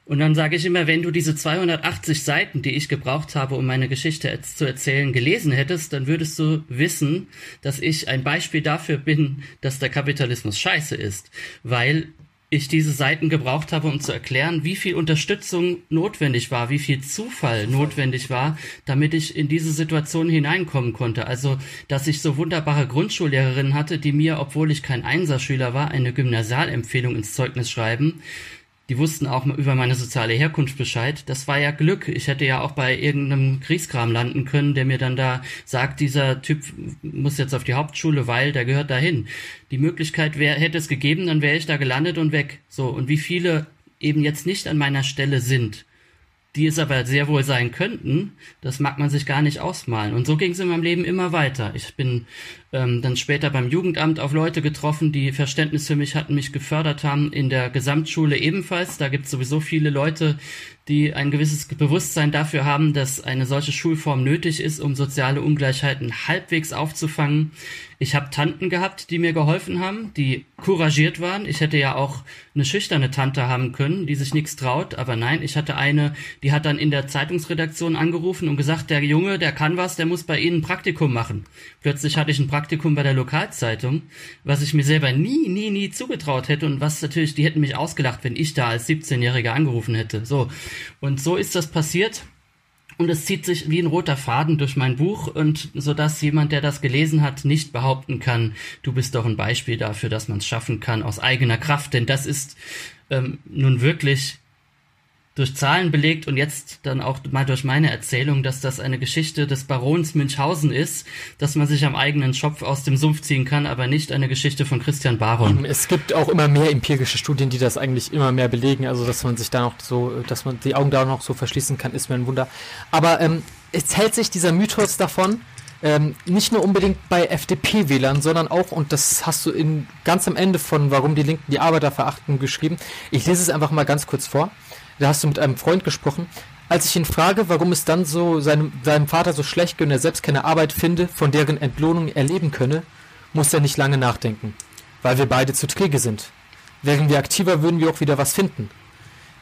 B: Und dann sage ich immer, wenn du diese 280 Seiten, die ich gebraucht habe, um meine Geschichte zu erzählen, gelesen hättest, dann würdest du wissen, dass ich ein Beispiel dafür bin, dass der Kapitalismus scheiße ist, weil ich diese Seiten gebraucht habe, um zu erklären, wie viel Unterstützung notwendig war, wie viel Zufall notwendig war, damit ich in diese Situation hineinkommen konnte. Also, dass ich so wunderbare Grundschullehrerinnen hatte, die mir, obwohl ich kein Einserschüler war, eine Gymnasialempfehlung ins Zeugnis schreiben, die wussten auch über meine soziale Herkunft Bescheid. Das war ja Glück. Ich hätte ja auch bei irgendeinem Kriegskram landen können, der mir dann da sagt, dieser Typ muss jetzt auf die Hauptschule, weil der gehört dahin. Die Möglichkeit wär, hätte es gegeben, dann wäre ich da gelandet und weg. So. Und wie viele eben jetzt nicht an meiner Stelle sind, die es aber sehr wohl sein könnten, das mag man sich gar nicht ausmalen. Und so ging es in meinem Leben immer weiter. Ich bin ähm, dann später beim Jugendamt auf Leute getroffen, die Verständnis für mich hatten, mich gefördert haben. In der Gesamtschule ebenfalls. Da gibt es sowieso viele Leute, die ein gewisses Bewusstsein dafür haben, dass eine solche Schulform nötig ist, um soziale Ungleichheiten halbwegs aufzufangen. Ich habe Tanten gehabt, die mir geholfen haben, die couragiert waren. Ich hätte ja auch eine schüchterne Tante haben können, die sich nichts traut, aber nein, ich hatte eine, die hat dann in der Zeitungsredaktion angerufen und gesagt, der Junge, der kann was, der muss bei Ihnen ein Praktikum machen. Plötzlich hatte ich ein Praktikum bei der Lokalzeitung, was ich mir selber nie, nie, nie zugetraut hätte und was natürlich, die hätten mich ausgelacht, wenn ich da als 17-Jähriger angerufen hätte. So. Und so ist das passiert. Und es zieht sich wie ein roter Faden durch mein Buch. Und so dass jemand, der das gelesen hat, nicht behaupten kann, du bist doch ein Beispiel dafür, dass man es schaffen kann aus eigener Kraft, denn das ist ähm, nun wirklich durch Zahlen belegt und jetzt dann auch mal durch meine Erzählung, dass das eine Geschichte des Barons Münchhausen ist, dass man sich am eigenen Schopf aus dem Sumpf ziehen kann, aber nicht eine Geschichte von Christian Baron.
A: Es gibt auch immer mehr empirische Studien, die das eigentlich immer mehr belegen, also dass man sich da noch so, dass man die Augen da noch so verschließen kann, ist mir ein Wunder. Aber ähm, es hält sich dieser Mythos davon, ähm, nicht nur unbedingt bei FDP-Wählern, sondern auch, und das hast du in, ganz am Ende von Warum die Linken die Arbeiter verachten geschrieben. Ich lese es einfach mal ganz kurz vor. Da hast du mit einem Freund gesprochen. Als ich ihn frage, warum es dann so seinem, seinem Vater so schlecht geht und er selbst keine Arbeit finde, von deren Entlohnung er leben könne, muss er nicht lange nachdenken. Weil wir beide zu träge sind. Wären wir aktiver, würden wir auch wieder was finden.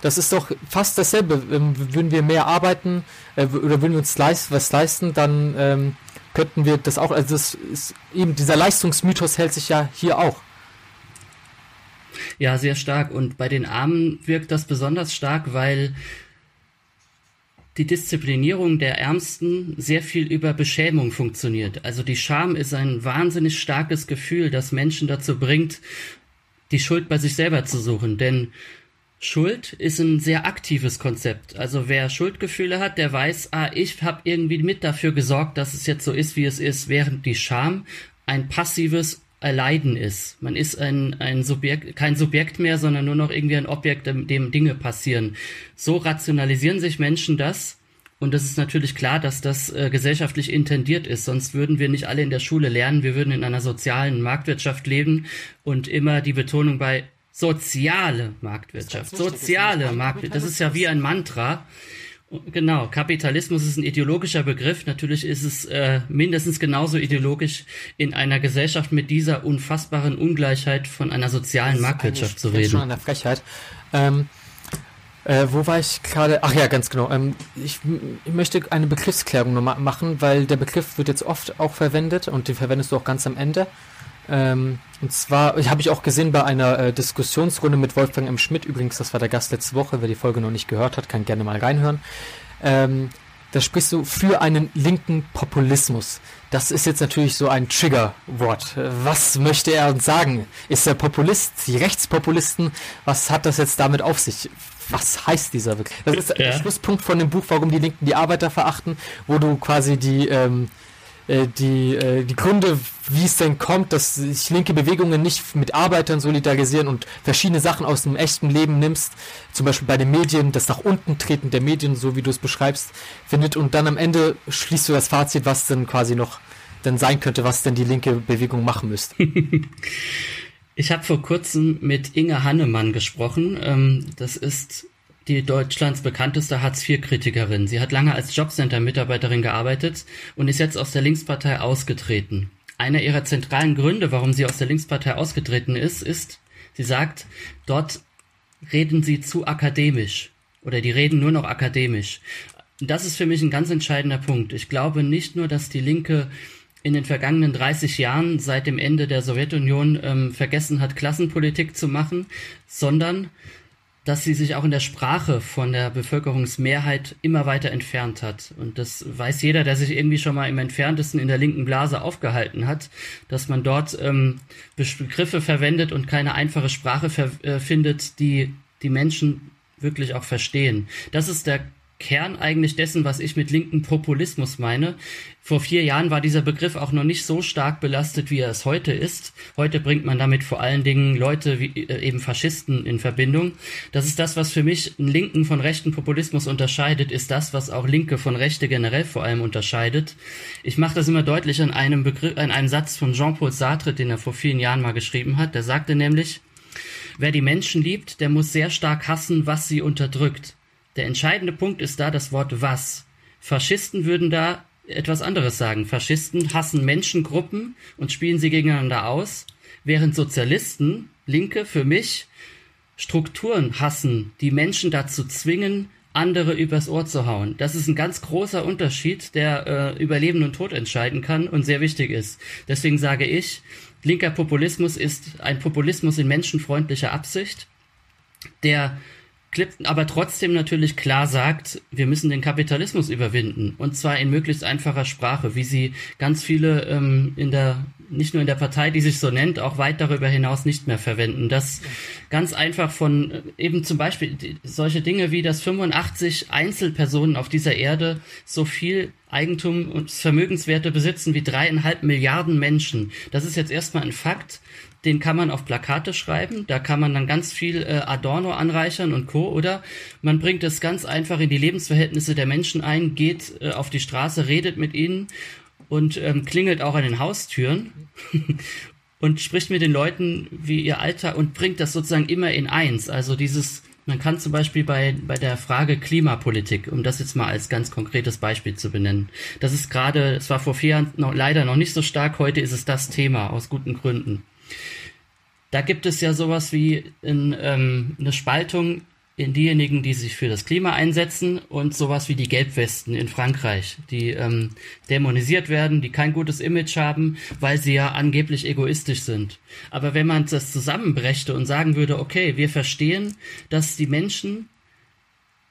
A: Das ist doch fast dasselbe. Ähm, würden wir mehr arbeiten äh, oder würden wir uns leist was leisten, dann ähm, könnten wir das auch. Also das ist eben dieser Leistungsmythos hält sich ja hier auch.
B: Ja, sehr stark. Und bei den Armen wirkt das besonders stark, weil die Disziplinierung der Ärmsten sehr viel über Beschämung funktioniert. Also die Scham ist ein wahnsinnig starkes Gefühl, das Menschen dazu bringt, die Schuld bei sich selber zu suchen. Denn Schuld ist ein sehr aktives Konzept. Also wer Schuldgefühle hat, der weiß, ah, ich habe irgendwie mit dafür gesorgt, dass es jetzt so ist, wie es ist, während die Scham ein passives Erleiden ist. Man ist ein, ein Subjekt, kein Subjekt mehr, sondern nur noch irgendwie ein Objekt, dem, dem Dinge passieren. So rationalisieren sich Menschen das. Und es ist natürlich klar, dass das äh, gesellschaftlich intendiert ist. Sonst würden wir nicht alle in der Schule lernen. Wir würden in einer sozialen Marktwirtschaft leben und immer die Betonung bei soziale Marktwirtschaft. Soziale Marktwirtschaft. Das ist ja wie ein Mantra. Genau, Kapitalismus ist ein ideologischer Begriff. Natürlich ist es äh, mindestens genauso ideologisch, in einer Gesellschaft mit dieser unfassbaren Ungleichheit von einer sozialen Marktwirtschaft zu reden.
A: Schon an der Frechheit. Ähm, äh, wo war ich gerade? Ach ja, ganz genau. Ähm, ich, ich, möchte eine Begriffsklärung nochmal machen, weil der Begriff wird jetzt oft auch verwendet und den verwendest du auch ganz am Ende. Ähm, und zwar, ich habe ich auch gesehen bei einer äh, Diskussionsrunde mit Wolfgang M. Schmidt, übrigens, das war der Gast letzte Woche, wer die Folge noch nicht gehört hat, kann gerne mal reinhören. Ähm, da sprichst du für einen linken Populismus. Das ist jetzt natürlich so ein Triggerwort. Was möchte er uns sagen? Ist er Populist, die Rechtspopulisten? Was hat das jetzt damit auf sich? Was heißt dieser Begriff? Das ist ja. der Schlusspunkt von dem Buch, warum die Linken die Arbeiter verachten, wo du quasi die ähm, äh, die, äh, die Gründe, wie es denn kommt, dass sich linke Bewegungen nicht mit Arbeitern solidarisieren und verschiedene Sachen aus dem echten Leben nimmst, zum Beispiel bei den Medien, das nach unten treten der Medien, so wie du es beschreibst, findet und dann am Ende schließt du das Fazit, was denn quasi noch dann sein könnte, was denn die linke Bewegung machen müsste.
B: Ich habe vor kurzem mit Inge Hannemann gesprochen. Ähm, das ist die Deutschlands bekannteste Hartz-IV-Kritikerin. Sie hat lange als Jobcenter-Mitarbeiterin gearbeitet und ist jetzt aus der Linkspartei ausgetreten. Einer ihrer zentralen Gründe, warum sie aus der Linkspartei ausgetreten ist, ist, sie sagt, dort reden sie zu akademisch oder die reden nur noch akademisch. Das ist für mich ein ganz entscheidender Punkt. Ich glaube nicht nur, dass die Linke in den vergangenen 30 Jahren seit dem Ende der Sowjetunion ähm, vergessen hat, Klassenpolitik zu machen, sondern dass sie sich auch in der Sprache von der Bevölkerungsmehrheit immer weiter entfernt hat. Und das weiß jeder, der sich irgendwie schon mal im entferntesten in der linken Blase aufgehalten hat, dass man dort ähm, Begriffe verwendet und keine einfache Sprache äh, findet, die die Menschen wirklich auch verstehen. Das ist der Kern eigentlich dessen, was ich mit linken Populismus meine. Vor vier Jahren war dieser Begriff auch noch nicht so stark belastet, wie er es heute ist. Heute bringt man damit vor allen Dingen Leute wie äh, eben Faschisten in Verbindung. Das ist das, was für mich einen linken von rechten Populismus unterscheidet, ist das, was auch Linke von Rechte generell vor allem unterscheidet. Ich mache das immer deutlich an einem Begriff, an einem Satz von Jean-Paul Sartre, den er vor vielen Jahren mal geschrieben hat. Der sagte nämlich, wer die Menschen liebt, der muss sehr stark hassen, was sie unterdrückt. Der entscheidende Punkt ist da das Wort was. Faschisten würden da etwas anderes sagen. Faschisten hassen Menschengruppen und spielen sie gegeneinander aus, während Sozialisten, Linke, für mich Strukturen hassen, die Menschen dazu zwingen, andere übers Ohr zu hauen. Das ist ein ganz großer Unterschied, der äh, über Leben und Tod entscheiden kann und sehr wichtig ist. Deswegen sage ich, linker Populismus ist ein Populismus in menschenfreundlicher Absicht, der Clipton aber trotzdem natürlich klar sagt, wir müssen den Kapitalismus überwinden. Und zwar in möglichst einfacher Sprache, wie sie ganz viele ähm, in der, nicht nur in der Partei, die sich so nennt, auch weit darüber hinaus nicht mehr verwenden. Das ganz einfach von äh, eben zum Beispiel solche Dinge wie, dass 85 Einzelpersonen auf dieser Erde so viel Eigentum und Vermögenswerte besitzen wie dreieinhalb Milliarden Menschen. Das ist jetzt erstmal ein Fakt den kann man auf Plakate schreiben, da kann man dann ganz viel äh, Adorno anreichern und Co. Oder man bringt es ganz einfach in die Lebensverhältnisse der Menschen ein, geht äh, auf die Straße, redet mit ihnen und ähm, klingelt auch an den Haustüren und spricht mit den Leuten wie ihr Alter und bringt das sozusagen immer in eins. Also dieses, man kann zum Beispiel bei, bei der Frage Klimapolitik, um das jetzt mal als ganz konkretes Beispiel zu benennen, das ist gerade, es war vor vier Jahren noch, leider noch nicht so stark, heute ist es das Thema, aus guten Gründen. Da gibt es ja sowas wie in, ähm, eine Spaltung in diejenigen, die sich für das Klima einsetzen und sowas wie die Gelbwesten in Frankreich, die ähm, dämonisiert werden, die kein gutes Image haben, weil sie ja angeblich egoistisch sind. Aber wenn man das zusammenbrächte und sagen würde, okay, wir verstehen, dass die Menschen,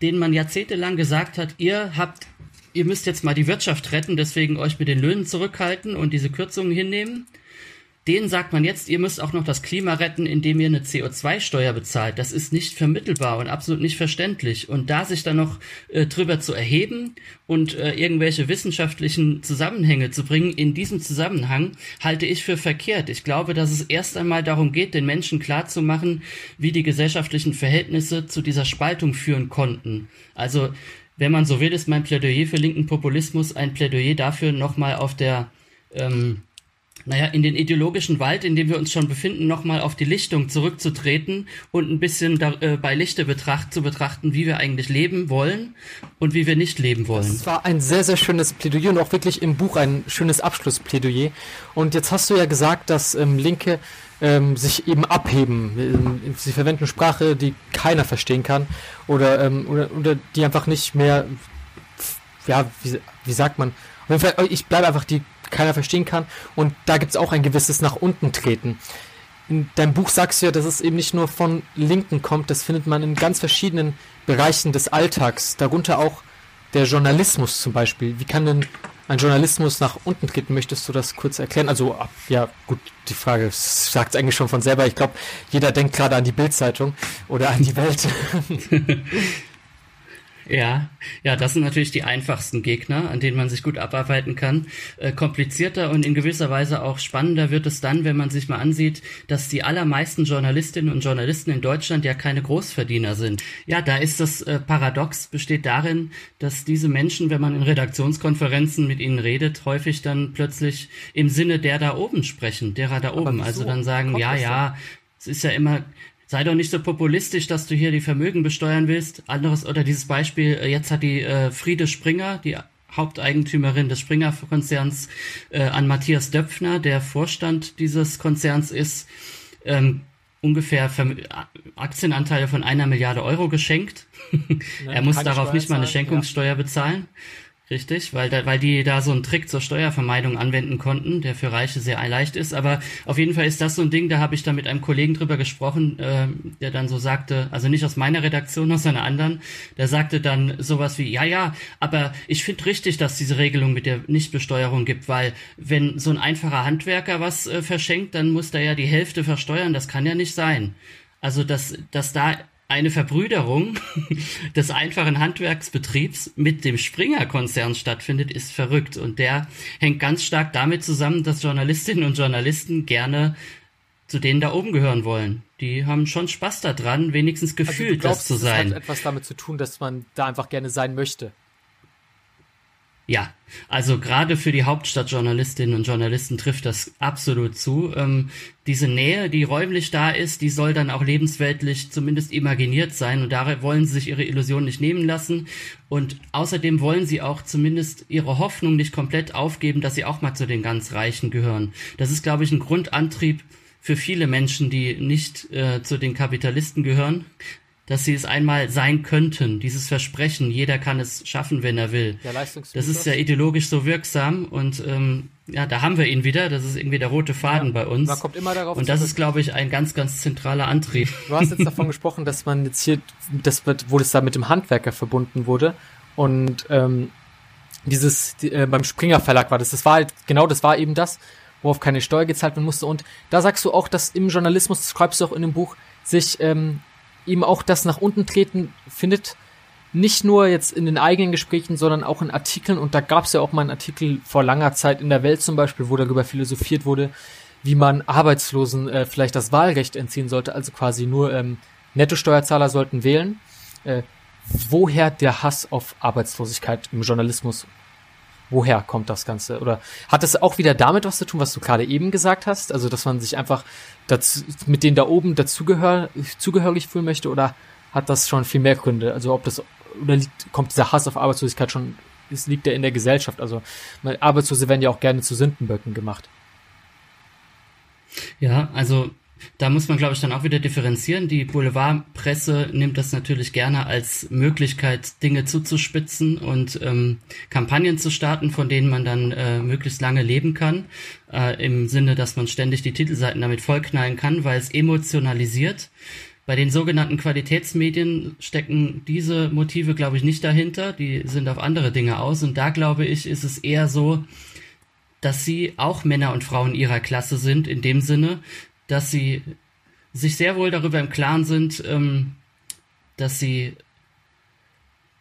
B: denen man jahrzehntelang gesagt hat, ihr habt, ihr müsst jetzt mal die Wirtschaft retten, deswegen euch mit den Löhnen zurückhalten und diese Kürzungen hinnehmen, denen sagt man jetzt, ihr müsst auch noch das Klima retten, indem ihr eine CO2-Steuer bezahlt. Das ist nicht vermittelbar und absolut nicht verständlich. Und da sich dann noch äh, drüber zu erheben und äh, irgendwelche wissenschaftlichen Zusammenhänge zu bringen, in diesem Zusammenhang halte ich für verkehrt. Ich glaube, dass es erst einmal darum geht, den Menschen klarzumachen, wie die gesellschaftlichen Verhältnisse zu dieser Spaltung führen konnten. Also, wenn man so will, ist mein Plädoyer für linken Populismus ein Plädoyer dafür, nochmal auf der ähm, naja, in den ideologischen Wald, in dem wir uns schon befinden, nochmal auf die Lichtung zurückzutreten und ein bisschen da, äh, bei Lichte betracht, zu betrachten, wie wir eigentlich leben wollen und wie wir nicht leben wollen.
A: Das war ein sehr, sehr schönes Plädoyer und auch wirklich im Buch ein schönes Abschlussplädoyer. Und jetzt hast du ja gesagt, dass ähm, Linke ähm, sich eben abheben. Ähm, sie verwenden Sprache, die keiner verstehen kann oder, ähm, oder, oder die einfach nicht mehr, ja, wie, wie sagt man, ich bleibe einfach die keiner verstehen kann. Und da gibt es auch ein gewisses nach unten treten. In deinem Buch sagst du ja, dass es eben nicht nur von Linken kommt, das findet man in ganz verschiedenen Bereichen des Alltags, darunter auch der Journalismus zum Beispiel. Wie kann denn ein Journalismus nach unten treten? Möchtest du das kurz erklären? Also, ja, gut, die Frage sagt es eigentlich schon von selber. Ich glaube, jeder denkt gerade an die Bildzeitung oder an die Welt.
B: Ja, ja, das sind natürlich die einfachsten Gegner, an denen man sich gut abarbeiten kann. Äh, komplizierter und in gewisser Weise auch spannender wird es dann, wenn man sich mal ansieht, dass die allermeisten Journalistinnen und Journalisten in Deutschland ja keine Großverdiener sind. Ja, da ist das äh, Paradox besteht darin, dass diese Menschen, wenn man in Redaktionskonferenzen mit ihnen redet, häufig dann plötzlich im Sinne der da oben sprechen, derer da oben. Also dann sagen, ja, ja, es ist ja immer sei doch nicht so populistisch, dass du hier die Vermögen besteuern willst. Anderes oder dieses Beispiel, äh, jetzt hat die äh, Friede Springer, die Haupteigentümerin des Springer-Konzerns, äh, an Matthias Döpfner, der Vorstand dieses Konzerns ist, ähm, ungefähr Verm Aktienanteile von einer Milliarde Euro geschenkt. er muss darauf nicht mal eine Schenkungssteuer ja. bezahlen. Richtig, weil, da, weil die da so einen Trick zur Steuervermeidung anwenden konnten, der für Reiche sehr leicht ist. Aber auf jeden Fall ist das so ein Ding, da habe ich da mit einem Kollegen drüber gesprochen, äh, der dann so sagte, also nicht aus meiner Redaktion, aus einer anderen, der sagte dann sowas wie, ja, ja, aber ich finde richtig, dass diese Regelung mit der Nichtbesteuerung gibt, weil wenn so ein einfacher Handwerker was äh, verschenkt, dann muss der ja die Hälfte versteuern, das kann ja nicht sein. Also, dass, dass da eine Verbrüderung des einfachen Handwerksbetriebs mit dem Springer-Konzern stattfindet, ist verrückt. Und der hängt ganz stark damit zusammen, dass Journalistinnen und Journalisten gerne zu denen da oben gehören wollen. Die haben schon Spaß daran, wenigstens also gefühlt also glaubst, das zu sein. Das
A: hat etwas damit zu tun, dass man da einfach gerne sein möchte.
B: Ja, also gerade für die Hauptstadtjournalistinnen und Journalisten trifft das absolut zu. Ähm, diese Nähe, die räumlich da ist, die soll dann auch lebensweltlich zumindest imaginiert sein und da wollen sie sich ihre Illusion nicht nehmen lassen. Und außerdem wollen sie auch zumindest ihre Hoffnung nicht komplett aufgeben, dass sie auch mal zu den ganz Reichen gehören. Das ist, glaube ich, ein Grundantrieb für viele Menschen, die nicht äh, zu den Kapitalisten gehören, dass sie es einmal sein könnten. Dieses Versprechen, jeder kann es schaffen, wenn er will. Ja, das ist ja ideologisch so wirksam und ähm, ja, da haben wir ihn wieder. Das ist irgendwie der rote Faden ja, bei uns.
A: Man kommt immer darauf.
B: Und das ist, glaube ich, ein ganz, ganz zentraler Antrieb.
A: Du hast jetzt davon gesprochen, dass man jetzt hier, das wird, wo das da mit dem Handwerker verbunden wurde und ähm, dieses die, äh, beim Springer Verlag war das. Das war halt genau, das war eben das, worauf keine Steuer gezahlt werden musste. Und da sagst du auch, dass im Journalismus, das schreibst du auch in dem Buch, sich ähm, eben auch das nach unten treten findet, nicht nur jetzt in den eigenen Gesprächen, sondern auch in Artikeln. Und da gab es ja auch mal einen Artikel vor langer Zeit in der Welt zum Beispiel, wo darüber philosophiert wurde, wie man Arbeitslosen äh, vielleicht das Wahlrecht entziehen sollte. Also quasi nur ähm, Nettosteuerzahler sollten wählen. Äh, woher der Hass auf Arbeitslosigkeit im Journalismus? Woher kommt das Ganze? Oder hat es auch wieder damit was zu tun, was du gerade eben gesagt hast? Also, dass man sich einfach dazu, mit denen da oben dazugehör, zugehörig fühlen möchte? Oder hat das schon viel mehr Gründe? Also, ob das, oder liegt, kommt dieser Hass auf Arbeitslosigkeit schon, es liegt ja in der Gesellschaft. Also, Arbeitslose werden ja auch gerne zu Sündenböcken gemacht.
B: Ja, also da muss man, glaube ich, dann auch wieder differenzieren. Die Boulevardpresse nimmt das natürlich gerne als Möglichkeit, Dinge zuzuspitzen und ähm, Kampagnen zu starten, von denen man dann äh, möglichst lange leben kann. Äh, Im Sinne, dass man ständig die Titelseiten damit vollknallen kann, weil es emotionalisiert. Bei den sogenannten Qualitätsmedien stecken diese Motive, glaube ich, nicht dahinter. Die sind auf andere Dinge aus. Und da, glaube ich, ist es eher so, dass sie auch Männer und Frauen ihrer Klasse sind, in dem Sinne, dass sie sich sehr wohl darüber im Klaren sind, ähm, dass sie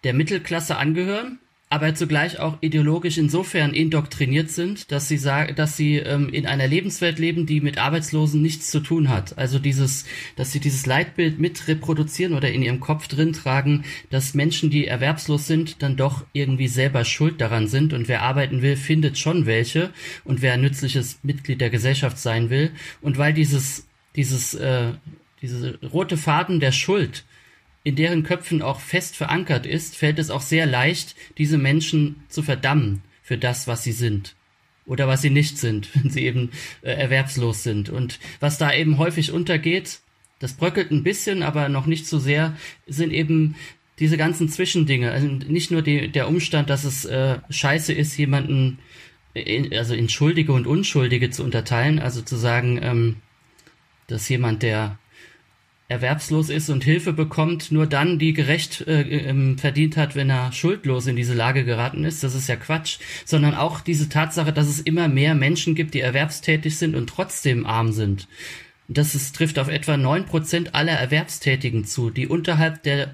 B: der Mittelklasse angehören, aber zugleich auch ideologisch insofern indoktriniert sind, dass sie sagen, dass sie ähm, in einer Lebenswelt leben, die mit Arbeitslosen nichts zu tun hat. Also dieses, dass sie dieses Leitbild mit reproduzieren oder in ihrem Kopf drin tragen, dass Menschen, die erwerbslos sind, dann doch irgendwie selber schuld daran sind. Und wer arbeiten will, findet schon welche. Und wer ein nützliches Mitglied der Gesellschaft sein will. Und weil dieses dieses äh, diese rote Faden der Schuld in deren Köpfen auch fest verankert ist, fällt es auch sehr leicht, diese Menschen zu verdammen für das, was sie sind oder was sie nicht sind, wenn sie eben äh, erwerbslos sind. Und was da eben häufig untergeht, das bröckelt ein bisschen, aber noch nicht so sehr, sind eben diese ganzen Zwischendinge. Also nicht nur die, der Umstand, dass es äh, scheiße ist, jemanden, in, also in Schuldige und Unschuldige zu unterteilen, also zu sagen, ähm, dass jemand, der erwerbslos ist und Hilfe bekommt, nur dann die gerecht äh, ähm, verdient hat, wenn er schuldlos in diese Lage geraten ist. Das ist ja Quatsch. Sondern auch diese Tatsache, dass es immer mehr Menschen gibt, die erwerbstätig sind und trotzdem arm sind. Das ist, trifft auf etwa neun Prozent aller Erwerbstätigen zu, die unterhalb der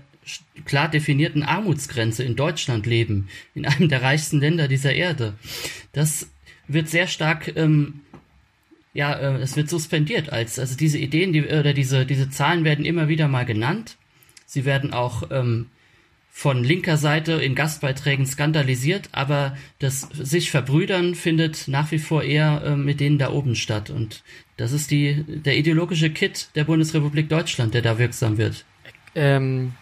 B: klar definierten Armutsgrenze in Deutschland leben, in einem der reichsten Länder dieser Erde. Das wird sehr stark ähm, ja, äh, es wird suspendiert als, also diese Ideen, die, oder diese, diese Zahlen werden immer wieder mal genannt. Sie werden auch ähm, von linker Seite in Gastbeiträgen skandalisiert, aber das sich verbrüdern findet nach wie vor eher äh, mit denen da oben statt. Und das ist die, der ideologische Kit der Bundesrepublik Deutschland, der da wirksam wird.
A: Ähm,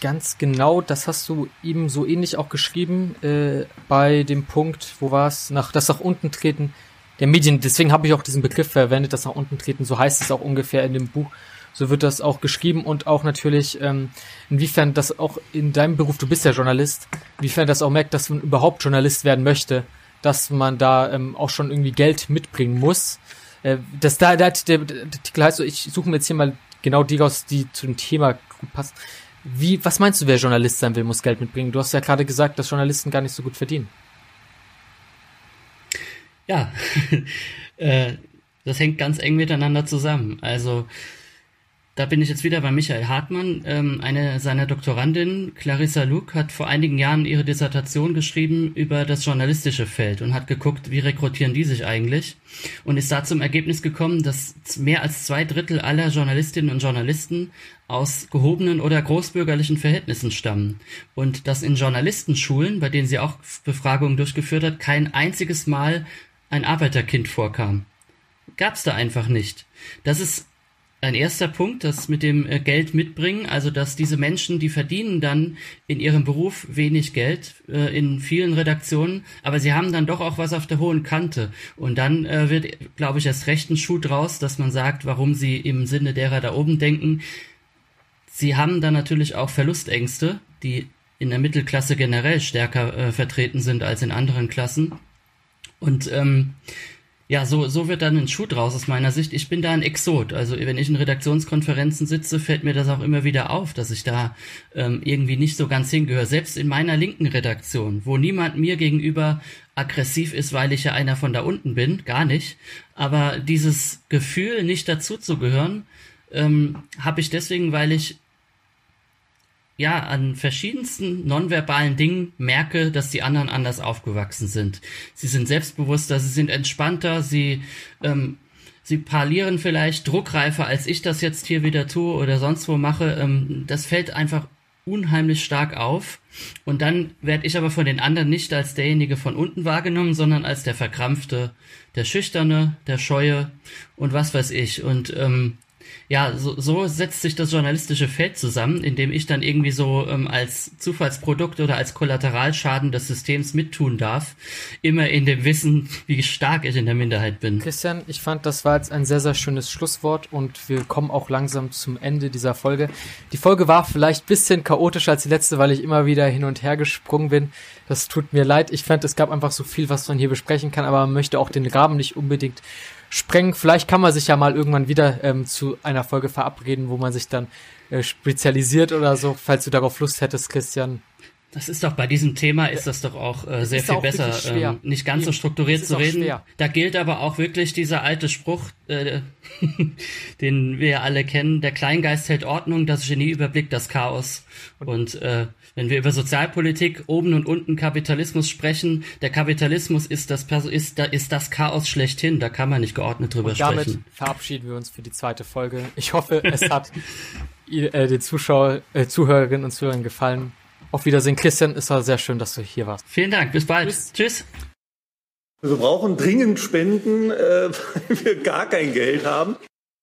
A: ganz genau, das hast du eben so ähnlich auch geschrieben äh, bei dem Punkt, wo war es, nach das nach unten treten der Medien. Deswegen habe ich auch diesen Begriff verwendet, das nach unten treten. So heißt es auch ungefähr in dem Buch. So wird das auch geschrieben und auch natürlich, ähm, inwiefern das auch in deinem Beruf, du bist ja Journalist, inwiefern das auch merkt, dass man überhaupt Journalist werden möchte, dass man da ähm, auch schon irgendwie Geld mitbringen muss. Äh, das da, der, der, der Artikel heißt so, ich suche mir jetzt hier mal genau die raus, die zu dem Thema gut passt. Wie, was meinst du, wer Journalist sein will, muss Geld mitbringen? Du hast ja gerade gesagt, dass Journalisten gar nicht so gut verdienen.
B: Ja, äh, das hängt ganz eng miteinander zusammen. Also da bin ich jetzt wieder bei Michael Hartmann. Ähm, eine seiner Doktorandinnen, Clarissa Luke, hat vor einigen Jahren ihre Dissertation geschrieben über das journalistische Feld und hat geguckt, wie rekrutieren die sich eigentlich und ist da zum Ergebnis gekommen, dass mehr als zwei Drittel aller Journalistinnen und Journalisten aus gehobenen oder großbürgerlichen Verhältnissen stammen und dass in Journalistenschulen, bei denen sie auch Befragungen durchgeführt hat, kein einziges Mal ein Arbeiterkind vorkam. Gab's da einfach nicht. Das ist ein erster Punkt, das mit dem äh, Geld mitbringen, also dass diese Menschen, die verdienen dann in ihrem Beruf wenig Geld äh, in vielen Redaktionen, aber sie haben dann doch auch was auf der hohen Kante. Und dann äh, wird, glaube ich, erst recht ein Schuh draus, dass man sagt, warum sie im Sinne derer da oben denken. Sie haben dann natürlich auch Verlustängste, die in der Mittelklasse generell stärker äh, vertreten sind als in anderen Klassen. Und ähm, ja, so, so wird dann ein Schuh draus aus meiner Sicht. Ich bin da ein Exot. Also wenn ich in Redaktionskonferenzen sitze, fällt mir das auch immer wieder auf, dass ich da ähm, irgendwie nicht so ganz hingehöre. Selbst in meiner linken Redaktion, wo niemand mir gegenüber aggressiv ist, weil ich ja einer von da unten bin, gar nicht. Aber dieses Gefühl, nicht dazuzugehören, ähm, habe ich deswegen, weil ich ja, an verschiedensten nonverbalen Dingen merke, dass die anderen anders aufgewachsen sind. Sie sind selbstbewusster, sie sind entspannter, sie, ähm, sie parlieren vielleicht druckreifer, als ich das jetzt hier wieder tue oder sonst wo mache. Ähm, das fällt einfach unheimlich stark auf. Und dann werde ich aber von den anderen nicht als derjenige von unten wahrgenommen, sondern als der Verkrampfte, der Schüchterne, der Scheue und was weiß ich. Und ähm, ja, so, so setzt sich das journalistische Feld zusammen, indem ich dann irgendwie so ähm, als Zufallsprodukt oder als Kollateralschaden des Systems mittun darf, immer in dem Wissen, wie stark ich in der Minderheit bin.
A: Christian, ich fand, das war jetzt ein sehr, sehr schönes Schlusswort und wir kommen auch langsam zum Ende dieser Folge. Die Folge war vielleicht bisschen chaotischer als die letzte, weil ich immer wieder hin und her gesprungen bin. Das tut mir leid. Ich fand, es gab einfach so viel, was man hier besprechen kann, aber man möchte auch den Rahmen nicht unbedingt sprengen. Vielleicht kann man sich ja mal irgendwann wieder ähm, zu einer Folge verabreden, wo man sich dann äh, spezialisiert oder so, falls du darauf Lust hättest, Christian.
B: Das ist doch bei diesem Thema ist das doch auch äh, sehr viel besser, ähm, nicht ganz so strukturiert zu reden. Schwer. Da gilt aber auch wirklich dieser alte Spruch, äh, den wir alle kennen: Der Kleingeist hält Ordnung, das Genie überblickt das Chaos. Und, und äh, wenn wir über Sozialpolitik, oben und unten Kapitalismus sprechen, der Kapitalismus ist das ist, ist das Chaos schlechthin. Da kann man nicht geordnet drüber und damit sprechen.
A: verabschieden wir uns für die zweite Folge. Ich hoffe, es hat äh, den Zuschauer, äh, Zuhörerinnen und Zuhörern gefallen. Auf Wiedersehen, Christian. Es war sehr schön, dass du hier warst.
B: Vielen Dank. Bis bald. Tschüss. Tschüss.
C: Wir brauchen dringend Spenden, äh, weil wir gar kein Geld haben.